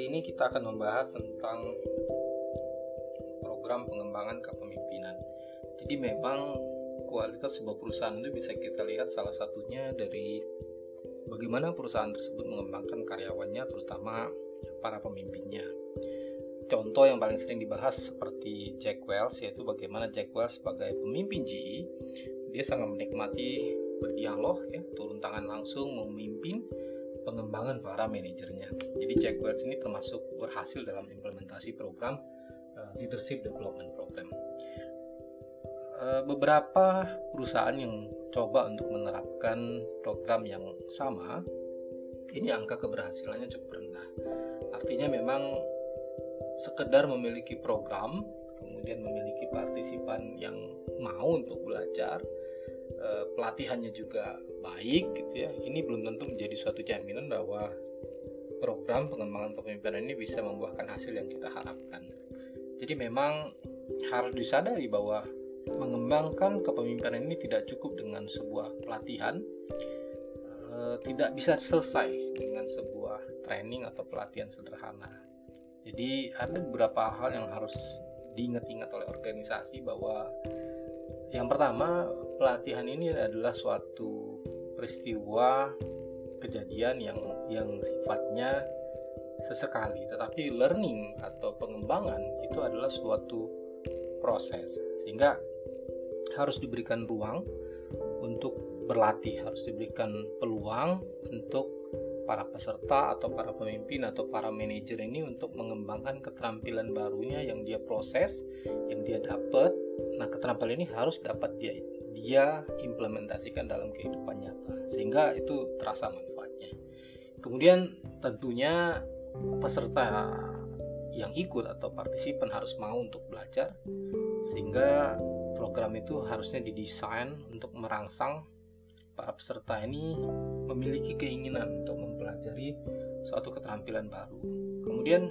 Kali ini kita akan membahas tentang program pengembangan kepemimpinan. Jadi memang kualitas sebuah perusahaan itu bisa kita lihat salah satunya dari bagaimana perusahaan tersebut mengembangkan karyawannya terutama para pemimpinnya. Contoh yang paling sering dibahas seperti Jack Welch yaitu bagaimana Jack Welch sebagai pemimpin GE dia sangat menikmati berdialog ya turun tangan langsung memimpin pengembangan para manajernya. Jadi Jack Welch ini termasuk berhasil dalam implementasi program uh, leadership development program. Uh, beberapa perusahaan yang coba untuk menerapkan program yang sama, ini angka keberhasilannya cukup rendah. Artinya memang sekedar memiliki program, kemudian memiliki partisipan yang mau untuk belajar, uh, pelatihannya juga baik gitu ya. Ini belum tentu menjadi suatu jaminan bahwa program pengembangan kepemimpinan ini bisa membuahkan hasil yang kita harapkan. Jadi memang harus disadari bahwa mengembangkan kepemimpinan ini tidak cukup dengan sebuah pelatihan e, tidak bisa selesai dengan sebuah training atau pelatihan sederhana. Jadi ada beberapa hal yang harus diingat-ingat oleh organisasi bahwa yang pertama pelatihan ini adalah suatu peristiwa kejadian yang yang sifatnya sesekali tetapi learning atau pengembangan itu adalah suatu proses. Sehingga harus diberikan ruang untuk berlatih harus diberikan peluang untuk para peserta atau para pemimpin atau para manajer ini untuk mengembangkan keterampilan barunya yang dia proses yang dia dapat nah keterampilan ini harus dapat dia dia implementasikan dalam kehidupan nyata sehingga itu terasa manfaatnya. Kemudian tentunya peserta yang ikut atau partisipan harus mau untuk belajar sehingga program itu harusnya didesain untuk merangsang para peserta ini memiliki keinginan untuk mempelajari suatu keterampilan baru. Kemudian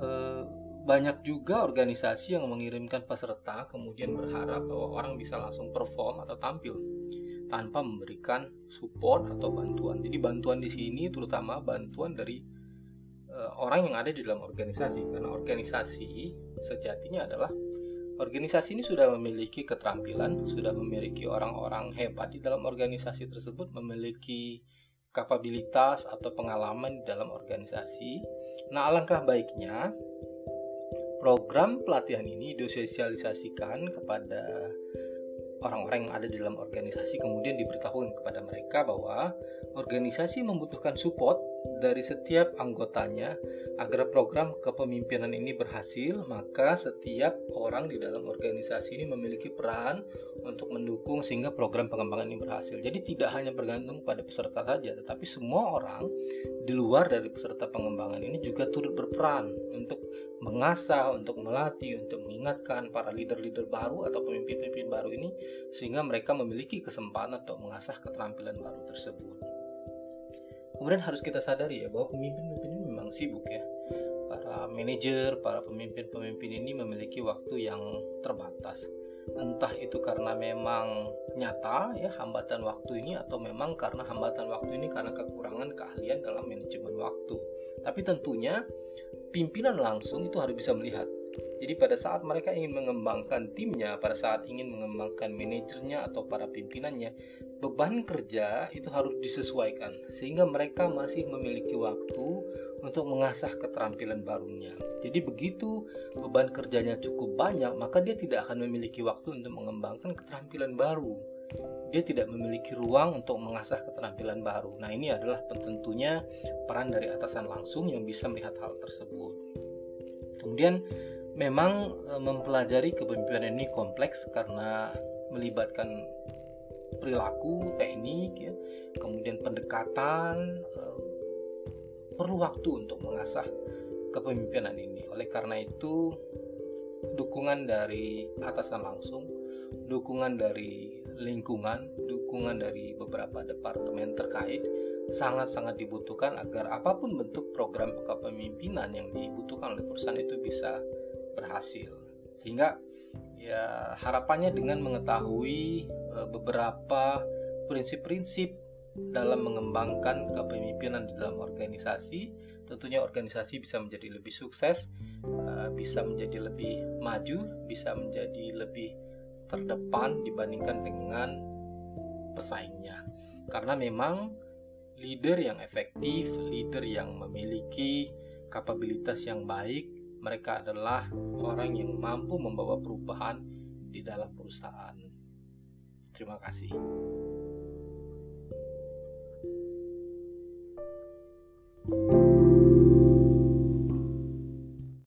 eh, banyak juga organisasi yang mengirimkan peserta kemudian berharap bahwa orang bisa langsung perform atau tampil tanpa memberikan support atau bantuan. Jadi bantuan di sini terutama bantuan dari uh, orang yang ada di dalam organisasi karena organisasi sejatinya adalah organisasi ini sudah memiliki keterampilan, sudah memiliki orang-orang hebat di dalam organisasi tersebut, memiliki kapabilitas atau pengalaman di dalam organisasi. Nah, alangkah baiknya program pelatihan ini disosialisasikan kepada orang-orang yang ada di dalam organisasi kemudian diberitahukan kepada mereka bahwa organisasi membutuhkan support dari setiap anggotanya agar program kepemimpinan ini berhasil, maka setiap orang di dalam organisasi ini memiliki peran untuk mendukung sehingga program pengembangan ini berhasil. Jadi tidak hanya bergantung pada peserta saja, tetapi semua orang di luar dari peserta pengembangan ini juga turut berperan untuk mengasah, untuk melatih, untuk mengingatkan para leader-leader baru atau pemimpin-pemimpin baru ini sehingga mereka memiliki kesempatan untuk mengasah keterampilan baru tersebut. Kemudian harus kita sadari ya bahwa pemimpin-pemimpin ini memang sibuk ya. Para manajer, para pemimpin-pemimpin ini memiliki waktu yang terbatas. Entah itu karena memang nyata ya hambatan waktu ini atau memang karena hambatan waktu ini karena kekurangan keahlian dalam manajemen waktu. Tapi tentunya pimpinan langsung itu harus bisa melihat jadi pada saat mereka ingin mengembangkan timnya, pada saat ingin mengembangkan manajernya atau para pimpinannya, beban kerja itu harus disesuaikan sehingga mereka masih memiliki waktu untuk mengasah keterampilan barunya. Jadi begitu beban kerjanya cukup banyak, maka dia tidak akan memiliki waktu untuk mengembangkan keterampilan baru. Dia tidak memiliki ruang untuk mengasah keterampilan baru. Nah, ini adalah tentunya peran dari atasan langsung yang bisa melihat hal tersebut. Kemudian memang e, mempelajari kepemimpinan ini kompleks karena melibatkan perilaku, teknik, ya, kemudian pendekatan, e, perlu waktu untuk mengasah kepemimpinan ini. Oleh karena itu, dukungan dari atasan langsung, dukungan dari lingkungan, dukungan dari beberapa departemen terkait sangat-sangat dibutuhkan agar apa pun bentuk program kepemimpinan yang dibutuhkan oleh perusahaan itu bisa berhasil sehingga ya harapannya dengan mengetahui e, beberapa prinsip-prinsip dalam mengembangkan kepemimpinan di dalam organisasi tentunya organisasi bisa menjadi lebih sukses, uh, bisa menjadi lebih maju, bisa menjadi lebih terdepan dibandingkan dengan pesaingnya. Karena memang leader yang efektif, leader yang memiliki kapabilitas yang baik, mereka adalah orang yang mampu membawa perubahan di dalam perusahaan. Terima kasih.